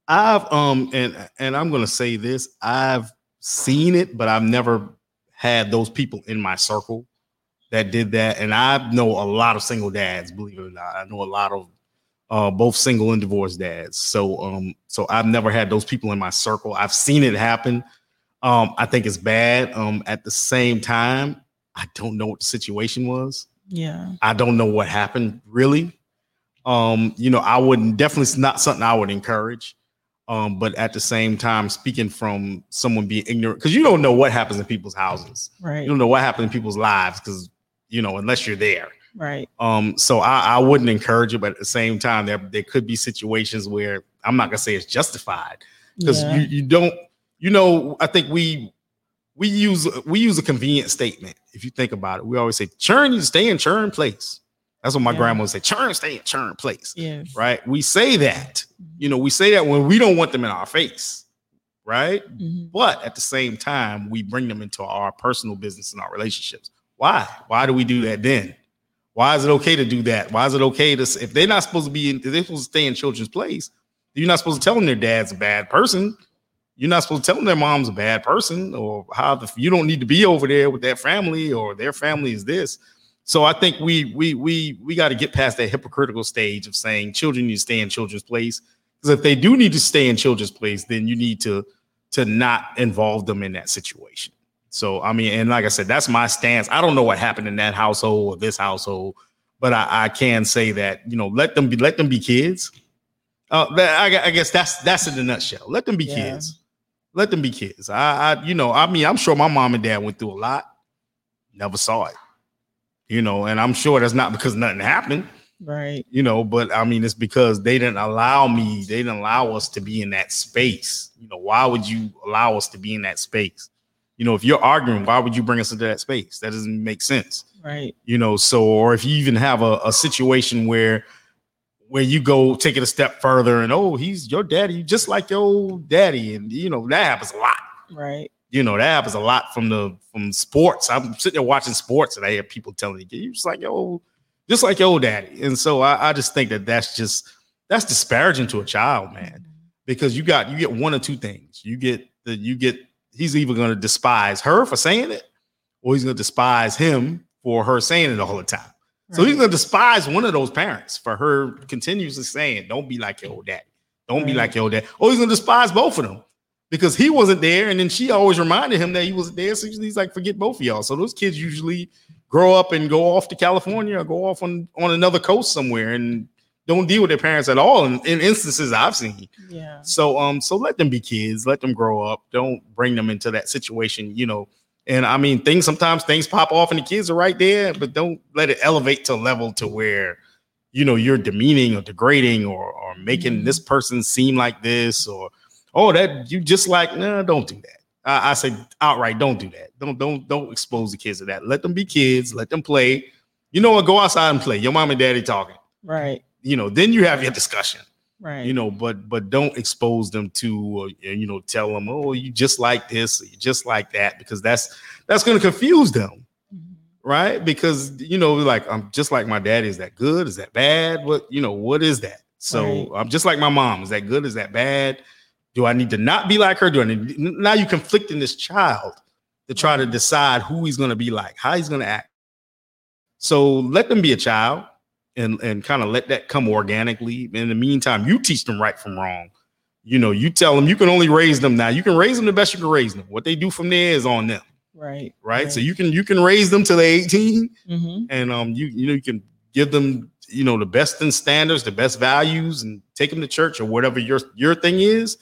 I've um and and i'm gonna say this i've seen it but i've never had those people in my circle that did that. And I know a lot of single dads, believe it or not. I know a lot of uh, both single and divorced dads. So um, so I've never had those people in my circle. I've seen it happen. Um, I think it's bad. Um, at the same time, I don't know what the situation was. Yeah. I don't know what happened really. Um, you know, I wouldn't definitely it's not something I would encourage. Um, but at the same time, speaking from someone being ignorant, because you don't know what happens in people's houses. Right. You don't know what happens in people's lives because you know, unless you're there. Right. Um, so I, I wouldn't encourage it, but at the same time, there there could be situations where I'm not gonna say it's justified because Yeah. you, you don't you know I think we we use we use a convenient statement if you think about it we always say churn you stay in churn place that's what my Yeah. grandma would say churn stay in churn place yes. right? We say that. You know we say that when we don't want them in our face right? Mhm. but at the same time we bring them into our personal business and our relationships. Why? Why do we do that then? Why is it okay to do that? Why is it okay to if they're not supposed to be in if they're supposed to stay in children's place you're not supposed to tell them their dad's a bad person. You're not supposed to tell them their mom's a bad person or how the, you don't need to be over there with their family or their family is this so i think we we we we got to get past that hypocritical stage of saying children need to stay in children's place because if they do need to stay in children's place then you need to to not involve them in that situation so i mean and like i said that's my stance i don't know what happened in that household or this household but i, I can say that you know let them be let them be kids uh, that, I, I guess that's that's in a nutshell. Let them be Yeah. kids. Let them be kids. I, I, you know, I mean, I'm sure my mom and dad went through a lot. Never saw it, you know, and I'm sure that's not because nothing happened, Right. you know. But I mean, it's because they didn't allow me. They didn't allow us to be in that space. You know, why would you allow us to be in that space? You know, if you're arguing, why would you bring us into that space? That doesn't make sense Right. you know so or if you even have a, a situation where where you go take it a step further and oh he's your daddy just like your old daddy and you know that happens a lot Right. You know that happens a lot from the from sports. I'm sitting there watching sports and i hear people telling me you just like yo just like your old daddy. And so I, I just think that that's just that's disparaging to a child man mm-hmm. because you got you get one or two things. You get the you get he's either going to despise her for saying it or he's going to despise him for her saying it all the time. So he's gonna despise one of those parents for her continuously saying, "Don't be like your old daddy. Don't be like your old dad." Or he's gonna despise both of them because he wasn't there, and then she always reminded him that he wasn't there. So he's like, "Forget both of y'all." So those kids usually grow up and go off to California or go off on on another coast somewhere and don't deal with their parents at all. In, in instances I've seen. Yeah. So um, so let them be kids, let them grow up. Don't bring them into that situation, you know. And I mean, things sometimes things pop off and the kids are right there, but don't let it elevate to a level to where you know you're demeaning or degrading or or making Mhm. this person seem like this or oh that you just like no, don't do that. I, I say outright, don't do that. Don't don't don't expose the kids to that. Let them be kids, let them play. You know what? Go outside and play. Your mom and daddy talking. Right. You know, then you have your discussion Right. you know but but don't expose them to uh, you know tell them oh you just like this or you just like that because that's that's going to confuse them Mhm. right because you know like i'm just like my daddy is that good is that bad what you know what is that so Right. i'm just like my mom is that good is that bad do i need to not be like her do i need now you're conflicting this child to try to decide who he's going to be like how he's going to act so let them be a child and and kind of let that come organically. In the meantime, you teach them right from wrong. You know, you tell them you can only raise them now. You can raise them the best you can raise them. What they do from there is on them, Right. right? So you can you can raise them till they're 18, hmm and um you you know you can give them you know the best in standards, the best values, and take them to church or whatever your your thing is.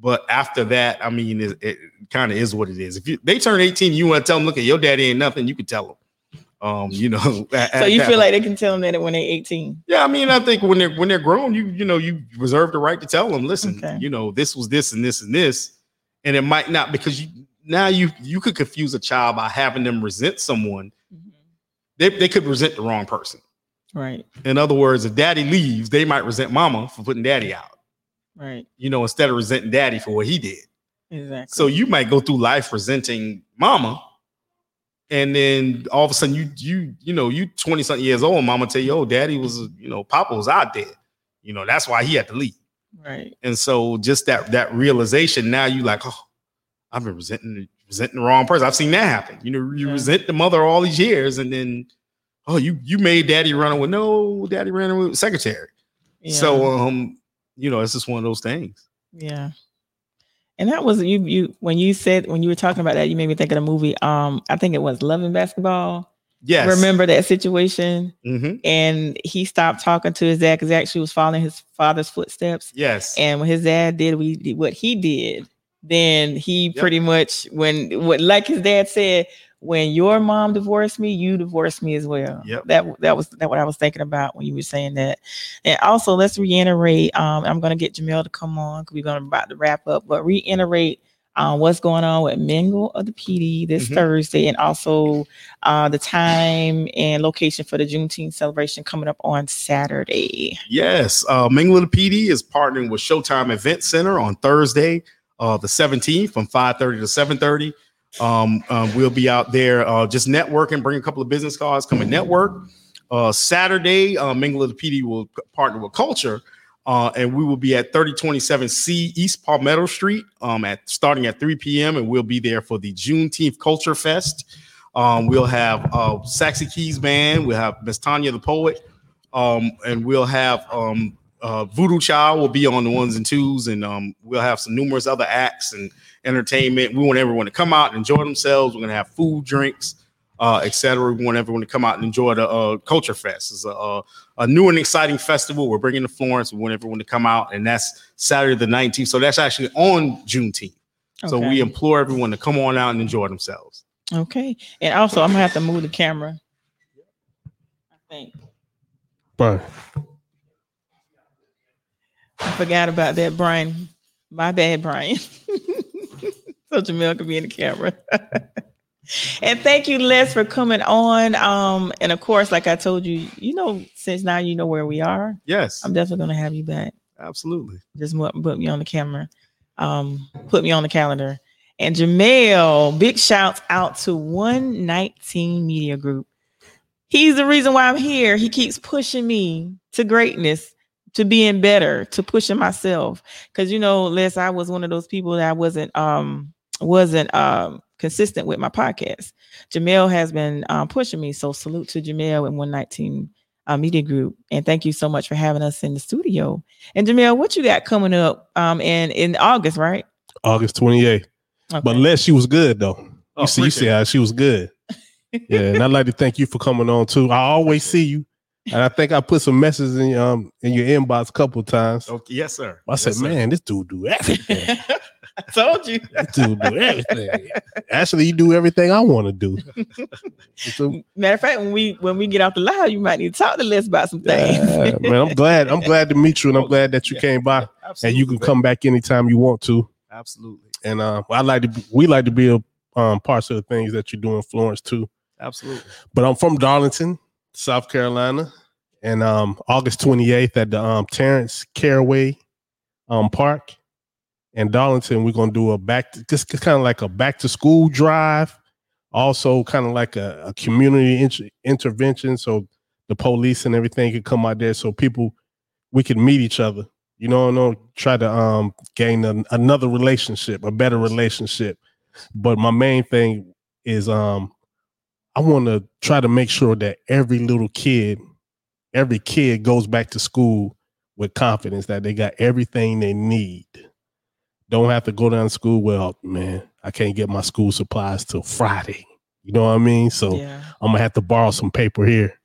But after that, I mean, it, it kind of is what it is. If you they turn 18, you want to tell them, look at your daddy ain't nothing, you can tell them. Um, you know. at- So you feel point. like they can tell them that when they're 18. Yeah, I mean, I think when they're when they're grown, you you know, you reserve the right to tell them, listen, Okay. you know, this was this and this and this, and it might not because you now you you could confuse a child by having them resent someone. Mhm. They they could resent the wrong person. Right. In other words, if daddy leaves, they might resent mama for putting daddy out. Right. You know, instead of resenting daddy for what he did. Exactly. So you might go through life resenting mama, and then all of a sudden you you you know you twenty something years old, mama tell you, oh, daddy was you know papa was out there, you know that's why he had to leave. right. And so just that that realization, now you like, oh, I've been resenting resenting the wrong person. I've seen that happen. You know, you Yeah. resent the mother all these years, and then oh, you you made daddy run away. No, daddy ran away with secretary. Yeah. So um, you know, it's just one of those things. Yeah. And that was you you when you said when you were talking about that, you made me think of the movie. Um, I think it was Love and Basketball. Yes. Remember that situation? hmm And he stopped talking to his dad because he actually was following his father's footsteps. Yes. And when his dad did we what he did, then he Yep. pretty much when what like his dad said, when your mom divorced me, you divorced me as well. Yep. That that was that what I was thinking about when you were saying that. And also let's reiterate. Um, I'm gonna get Jamel to come on because we're gonna about to wrap up, but reiterate um, what's going on with Mingle of the Pee Dee this Mhm. Thursday, and also uh, the time and location for the Juneteenth celebration coming up on Saturday. Yes, uh, Mingle of the Pee Dee is partnering with Showtime Event Center on Thursday, uh, the 17th from 5:30 to 7:30. Um, um, we'll be out there uh, just networking, bring a couple of business cards, come and network. Uh, Saturday, uh, Mingle of the Pee Dee will partner with Culture, uh, and we will be at 3027C East Palmetto Street um, at starting at 3 p.m. and we'll be there for the Juneteenth Culture Fest. Um, we'll have uh, Saxy Keys Band, we'll have Miss Tanya the Poet, um, and we'll have um, uh, Voodoo Child will be on the ones and twos, and um, we'll have some numerous other acts and entertainment. We want everyone to come out and enjoy themselves. We're gonna have food, drinks, uh, etc. We want everyone to come out and enjoy the uh, Culture Fest. It's a, a, a new and exciting festival. We're bringing to Florence. We want everyone to come out, and that's Saturday the 19th. So that's actually on Juneteenth. So we implore everyone to come on out and enjoy themselves. Okay. And also, I'm gonna have to move the camera. I think Brian. I forgot about that, Brian. My bad, Brian. so Jamel can be in the camera. and thank you, Les, for coming on. Um, and of course, like I told you, you know, since now you know where we are, Yes, I'm definitely gonna have you back. absolutely. Just put me on the camera. Um, put me on the calendar. And Jamel, big shouts out to 119 Media Group. He's the reason why I'm here. He keeps pushing me to greatness, to being better, to pushing myself. Cause you know, Les, I was one of those people that I wasn't um wasn't um consistent with my podcast. Jamel has been um, pushing me. So salute to Jamel and 119 uh, Media Group. And thank you so much for having us in the studio. And Jamel, what you got coming up um in in August, right? August 28th. Okay. But Les, she was good though. Oh, you see, you see how she was good. yeah, and I'd like to thank you for coming on too. I always see you, and I think I put some messages in your um in your inbox a couple of times. Okay, yes, sir. I said, sir. man, this dude do everything. I told you. this dude do everything. Actually, you do everything I want to do. So, Matter of fact, when we when we get off the live, you might need to talk to Les about some things. yeah, man, I'm glad. I'm glad to meet you, and I'm glad that you Yeah. came by, and you can man. come back anytime you want to. Absolutely, And uh, I like to. Be, we like to be a um, parts of the things that you do in Florence too. absolutely. but I'm from Darlington, South Carolina, and um August 28th at the um Terrence Caraway um Park in Darlington. We're gonna do a back to just kind of like a back to school drive, also kind of like a, a community inter- intervention. So the police and everything could come out there, so people we can meet each other. You know, no try to um gain an, another relationship, a better relationship. But my main thing is um I want to try to make sure that every little kid, every kid goes back to school with confidence that they got everything they need. Don't have to go down to school. Well, man, I can't get my school supplies till Friday. You know what I mean? So yeah. I'm gonna have to borrow some paper here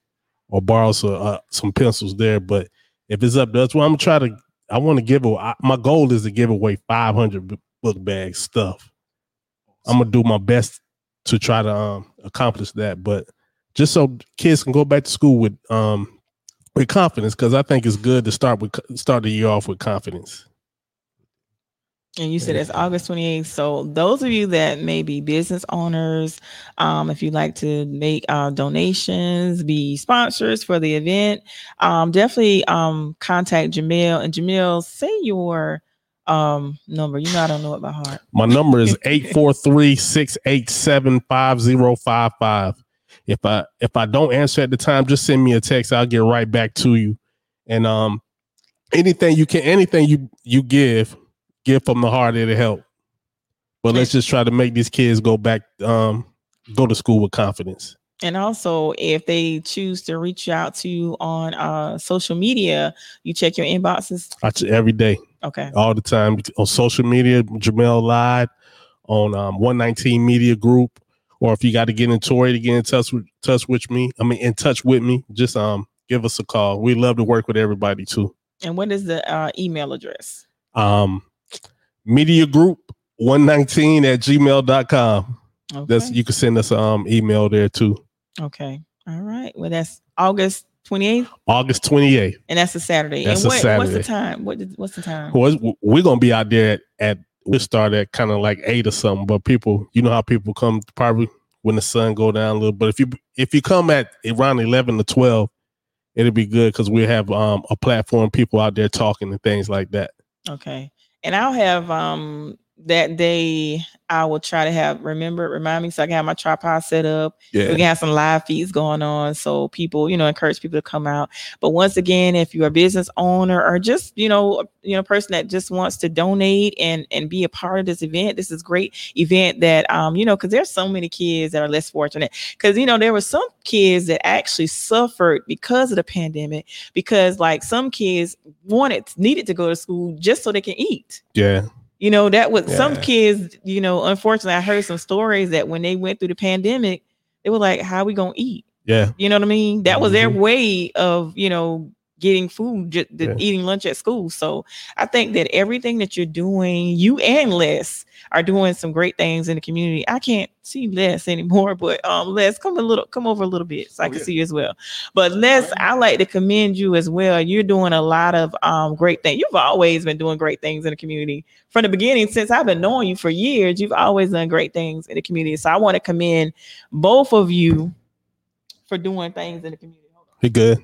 or borrow some uh, some pencils there. But if it's up, that's what I'm gonna try to. I want to give away. My goal is to give away 500 b- book bags stuff. I'm gonna do my best to try to um, accomplish that. But just so kids can go back to school with um with confidence, because I think it's good to start with start the year off with confidence. And you said it's August 28th. So those of you that may be business owners, um, if you'd like to make uh, donations, be sponsors for the event, um, definitely um, contact Jamil. And Jamil, say your um, number. You know I don't know it by heart. My number is 843-687-5055. If I if I don't answer at the time, just send me a text. I'll get right back to you. And um anything you can anything you you give, give from the heart, it'll help. But let's just try to make these kids go back um go to school with confidence. And also, if they choose to reach out to you on uh, social media, you check your inboxes. I every day. Okay. all the time on social media, Jamel Live, on um, 119 Media Group, or if you got to get in Tori to get in touch with touch with me, I mean in touch with me, just um give us a call. We love to work with everybody too. And what is the uh, email address? Um, Media Group 119 at gmail.com. Okay. That's you can send us um email there too. okay. All right. Well, that's August 28th, August 28th. and that's a Saturday. That's and a what, what's the time? What did, what's the time? Well, we're gonna be out there at, at we start at kind of like eight or something. But people, you know how people come probably when the sun go down a little. But if you if you come at around eleven to twelve, it'll be good because we have um a platform, people out there talking and things like that. Okay. And I'll have um that day I will try to have remember remind me so I can have my tripod set up. Yeah. We can have some live feeds going on so people, you know, encourage people to come out. But once again, if you're a business owner or just, you know, you know, person that just wants to donate and and be a part of this event, this is great event that um, you know, because there's so many kids that are less fortunate. Because you know, there were some kids that actually suffered because of the pandemic, because like some kids wanted needed to go to school just so they can eat. yeah, You know, that was some kids, you know, unfortunately, I heard some stories that when they went through the pandemic, they were like, How we gonna eat? yeah, You know what I mean? That was their Mhm. way of, you know, getting food, just Yeah. eating lunch at school. So I think that everything that you're doing, you and Les are doing some great things in the community. I can't see Les anymore, but um Les, come a little, come over a little bit so I Oh, can yeah. see you as well. But Les, I like to commend you as well. You're doing a lot of um great things. You've always been doing great things in the community from the beginning. Since I've been knowing you for years, you've always done great things in the community. So I want to commend both of you for doing things in the community. Hold he good.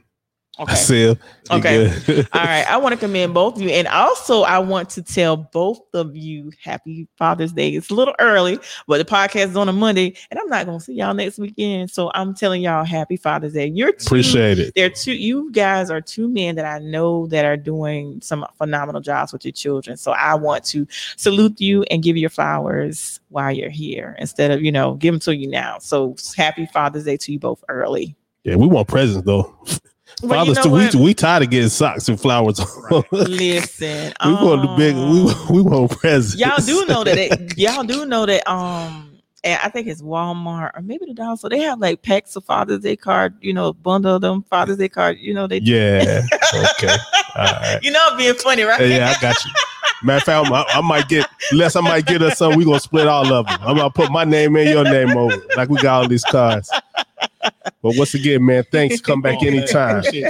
Okay. Okay. All right. I want to commend both of you. And also, I want to tell both of you happy Father's Day. It's a little early, but the podcast is on a Monday, and I'm not going to see y'all next weekend. So I'm telling y'all happy Father's Day. You're two, Appreciate it. They're two, you guys are two men that I know that are doing some phenomenal jobs with your children. So I want to salute you and give you your flowers while you're here instead of, you know, give them to you now. So happy Father's Day to you both early. Yeah, we want presents though. Well, you Fathers know too. We, we tired of getting socks and flowers. Right. we Listen, want the big. We um, we want presents. y'all do know that it, y'all do know that um and I think it's Walmart or maybe the dollar store. They have like packs of Father's Day card, you know, bundle them Father's Day card. You know, they Yeah. Okay. All right. you know, being funny, right? Yeah, I got you. Matter of fact, I, I might get less. I might get us some. We gonna split all of them. I'm gonna put my name in your name over, like we got all these cards. But once again, man, thanks. Come back Oh, anytime. You.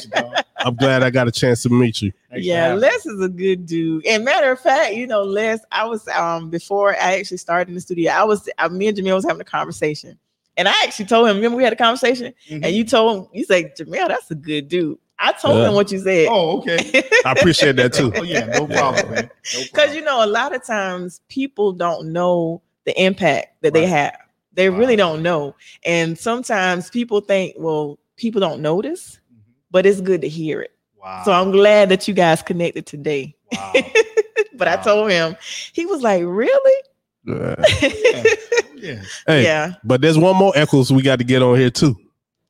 I'm glad I got a chance to meet you. Thanks yeah. Les is a good dude. And matter of fact, you know, Les, I was um before I actually started in the studio, I was uh, me and Jamil was having a conversation. And I actually told him, remember we had a conversation, Mhm. and you told him, you said, Jamil, that's a good dude. I told Yeah. him what you said. Oh, okay. I appreciate that too. Oh, yeah, no problem, man. No Because problem. you know, a lot of times people don't know the impact that they have. They really don't know. And sometimes people think, well, people don't notice, Mhm. but it's good to hear it. Wow. So I'm glad that you guys connected today. wow. but I told him, he was like, really? Yeah. Yeah. Hey, yeah. but there's one more Eccles we got to get on here too,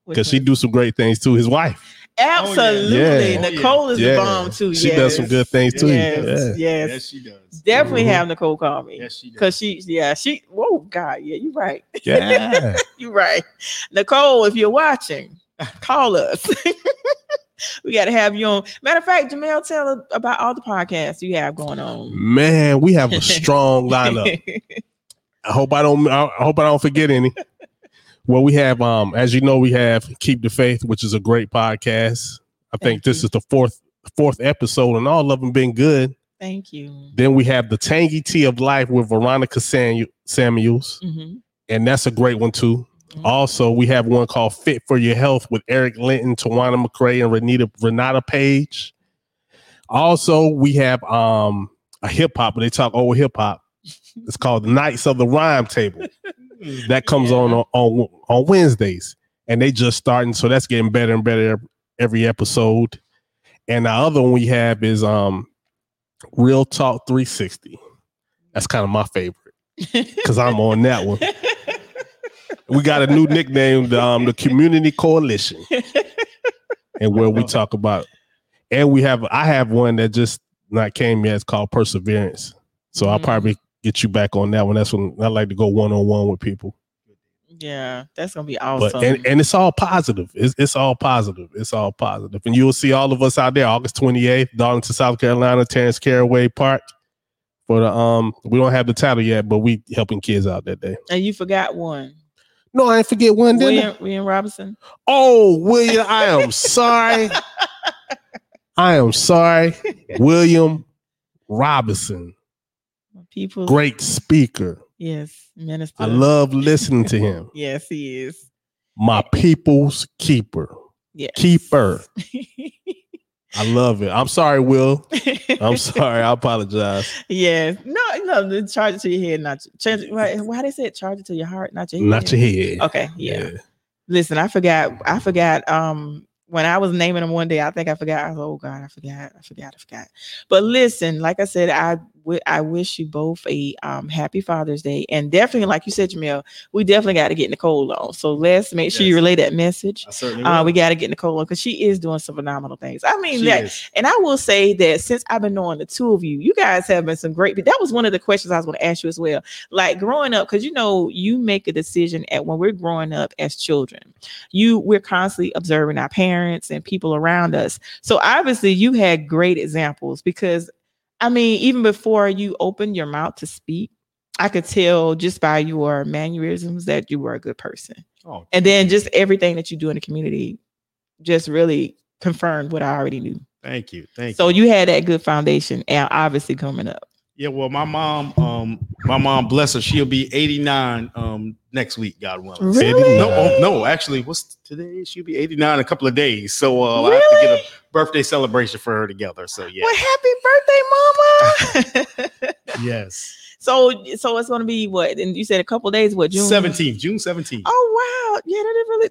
because she do some great things too. His wife, absolutely. Yeah. Oh, yeah. Nicole is Yeah. the bomb too. she yes. does some good things too. Yes, Yeah. yes. Yes, she does. Definitely Mhm. have Nicole call me. Yes, she does. Cause she, yeah, she. Whoa, God, yeah, you're right. Yeah. You're right. Nicole, if you're watching, call us. we got to have you on. Matter of fact, Jamel, tell us about all the podcasts you have going on. Man, we have a strong lineup. I hope I don't. I hope I don't forget any. Well, we have, um, as you know, we have Keep the Faith, which is a great podcast. I think this you. is the fourth fourth episode, and all of them been good. Thank you. Then we have the Tangy Tea of Life with Veronica Samu- Samuels, hmm and that's a great one too. Mhm. Also, we have one called Fit for Your Health with Eric Linton, Tawana McCray, and Renita Renata Page. Also, we have um a hip hop, but they talk old hip hop. It's called Knights of the Rhyme Table. That comes Yeah. on on on Wednesdays, and they just starting, so that's getting better and better every episode. And the other one we have is um Real Talk 360. That's kind of my favorite because I'm on that one. We got a new nickname, the, um, the Community Coalition, and where we talk about, and we have I have one that just not came yet. It's called Perseverance. So I'll Mhm. probably get you back on that one. That's when I like to go one on one with people. Yeah, that's gonna be awesome. But and, and it's all positive. It's, it's all positive. It's all positive. And you'll see all of us out there August 28th, Darlington, South Carolina, Terrence Caraway Park. For the um, we don't have the title yet, but we helping kids out that day. and you forgot one. No, I ain't forget one. Did I? William, William Robinson. Oh, William, I am sorry. I am sorry. William Robinson, People. great speaker. Yes, minister. I love listening to him. Yes, he is. My people's keeper. Yes. Keeper. I love it. I'm sorry, Will. I'm sorry. I apologize. yes. No, no. Charge it to your head, not change. Why, why they said charge it to your heart, not your head? Not your head. Okay. Yeah. Listen, I forgot. I forgot. Um, when I was naming them one day, I think I forgot. I was, oh God, I forgot. I forgot. I forgot. But listen, like I said, I wi- I wish you both a um happy Father's Day, and definitely, like you said, Jamil, we definitely got to get Nicole on. So let's make sure you relay that message. Uh, we got to get Nicole on because she is doing some phenomenal things. I mean, that, and I will say that since I've been knowing the two of you, you guys have been some great. That was one of the questions I was going to ask you as well. Like growing up, because you know, you make a decision at when we're growing up as children. You we're constantly observing our parents and people around us. So obviously, you had great examples because, I mean, even before you opened your mouth to speak, I could tell just by your mannerisms that you were a good person Oh, and then just everything that you do in the community just really confirmed what I already knew. thank you. Thank So you. So you had that good foundation, and obviously coming up. Yeah, well, my mom, um, my mom, bless her, she'll be 89 um next week, God willing. Really? No, oh, no, actually, what's today? She'll be 89 in a couple of days. So uh I have to get a birthday celebration for her together. So yeah. Well, happy birthday, mama! Yes. So, so it's going to be what? And you said a couple days. What June 17th, June 17th. Oh wow! Yeah, that is really.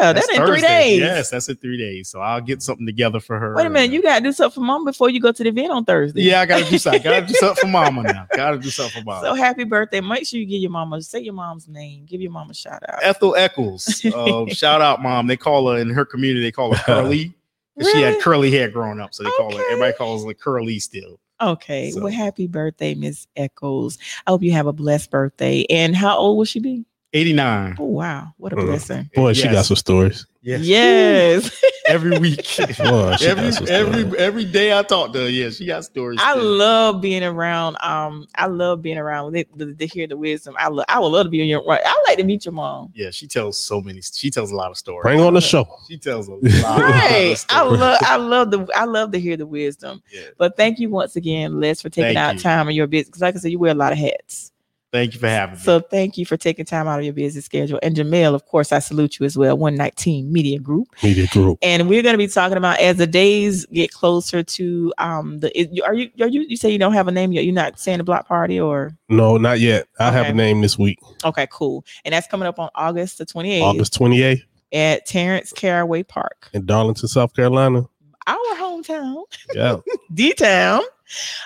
Yeah, that's, in three days. Yes, that's in three days. So I'll get something together for her. Wait a minute, you got to do something for mom before you go to the event on Thursday. Yeah, I gotta do something. Gotta do something for mama now. Gotta do something for mama. So happy birthday! Make sure you give your mama say your mom's name. Give your mom a shout out. Ethel Eccles. Uh, shout out, mom. They call her in her community. They call her Curly. 'cause She had curly hair growing up, so they call her. Everybody calls her Curly still. Okay. So- Well, happy birthday, Miss Eccles. I hope you have a blessed birthday. And how old will she be? Eighty nine. Oh wow, what a blessing. Boy, she got some stories. Yes. Yes. Every week. Boy, she every got some every every day I talk to her. Yeah, she got stories. I too. love being around. Um, I love being around with it to, to hear the wisdom. I love. I would love to be in your. Right. I like to meet your mom. Yeah, she tells so many. She tells a lot of stories. Bring on the show. She tells a lot. lot of Right. I love. I love the. I love to hear the wisdom. Yeah. But thank you once again, Les, for taking Thank out you. time in your business. Because, like I said, you wear a lot of hats. Thank you for having me. So thank you for taking time out of your busy schedule. And Jamel, of course, I salute you as well. 119 Media Group. Media group. and we're going to be talking about as the days get closer to um the is- are you are you you say you don't have a name yet you're not saying the block party or No, not yet. I have a name this week. okay cool and that's coming up on august the 28th August 28th at terrence caraway park in Darlington, South Carolina. our hometown Yeah. d-town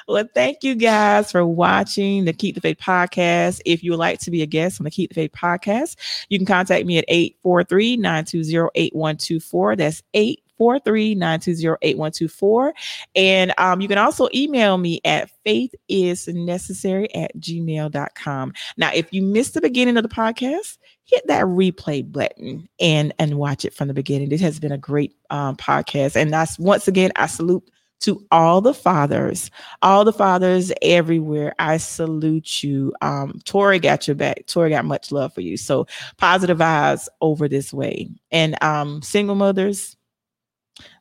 well thank you guys for watching the keep the faith podcast. If you would like to be a guest on the keep the faith podcast you can contact me at 843-920-8124 that's 8 439208124 and um, you can also email me at faithisnecessary at gmail.com now if you missed the beginning of the podcast hit that replay button and and watch it from the beginning. This has been a great um, podcast. And that's once again i salute to all the fathers all the fathers everywhere i salute you. Um tori got your back. Tori got much love for you. So positive vibes over this way. And um single mothers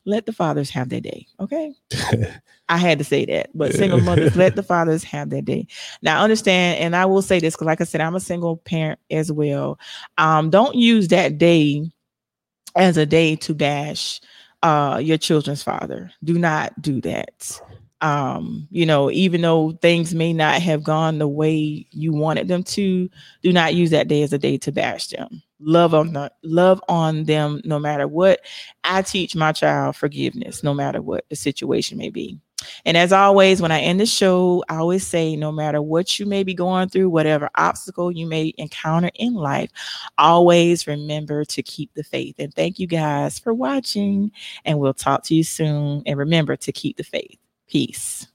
let the fathers have their day okay? I had to say that but single mothers let the fathers have their day. Now understand and i will say this because like i said i'm a single parent as well. Um don't use that day as a day to bash uh your children's father. Do not do that. Um you know even though things may not have gone the way you wanted them to do not use that day as a day to bash them. Love on the love on them no matter what. I teach my child forgiveness no matter what the situation may be and as always when i end the show i always say no matter what you may be going through whatever obstacle you may encounter in life always remember to keep the faith. And thank you guys for watching and we'll talk to you soon. And remember to keep the faith. Peace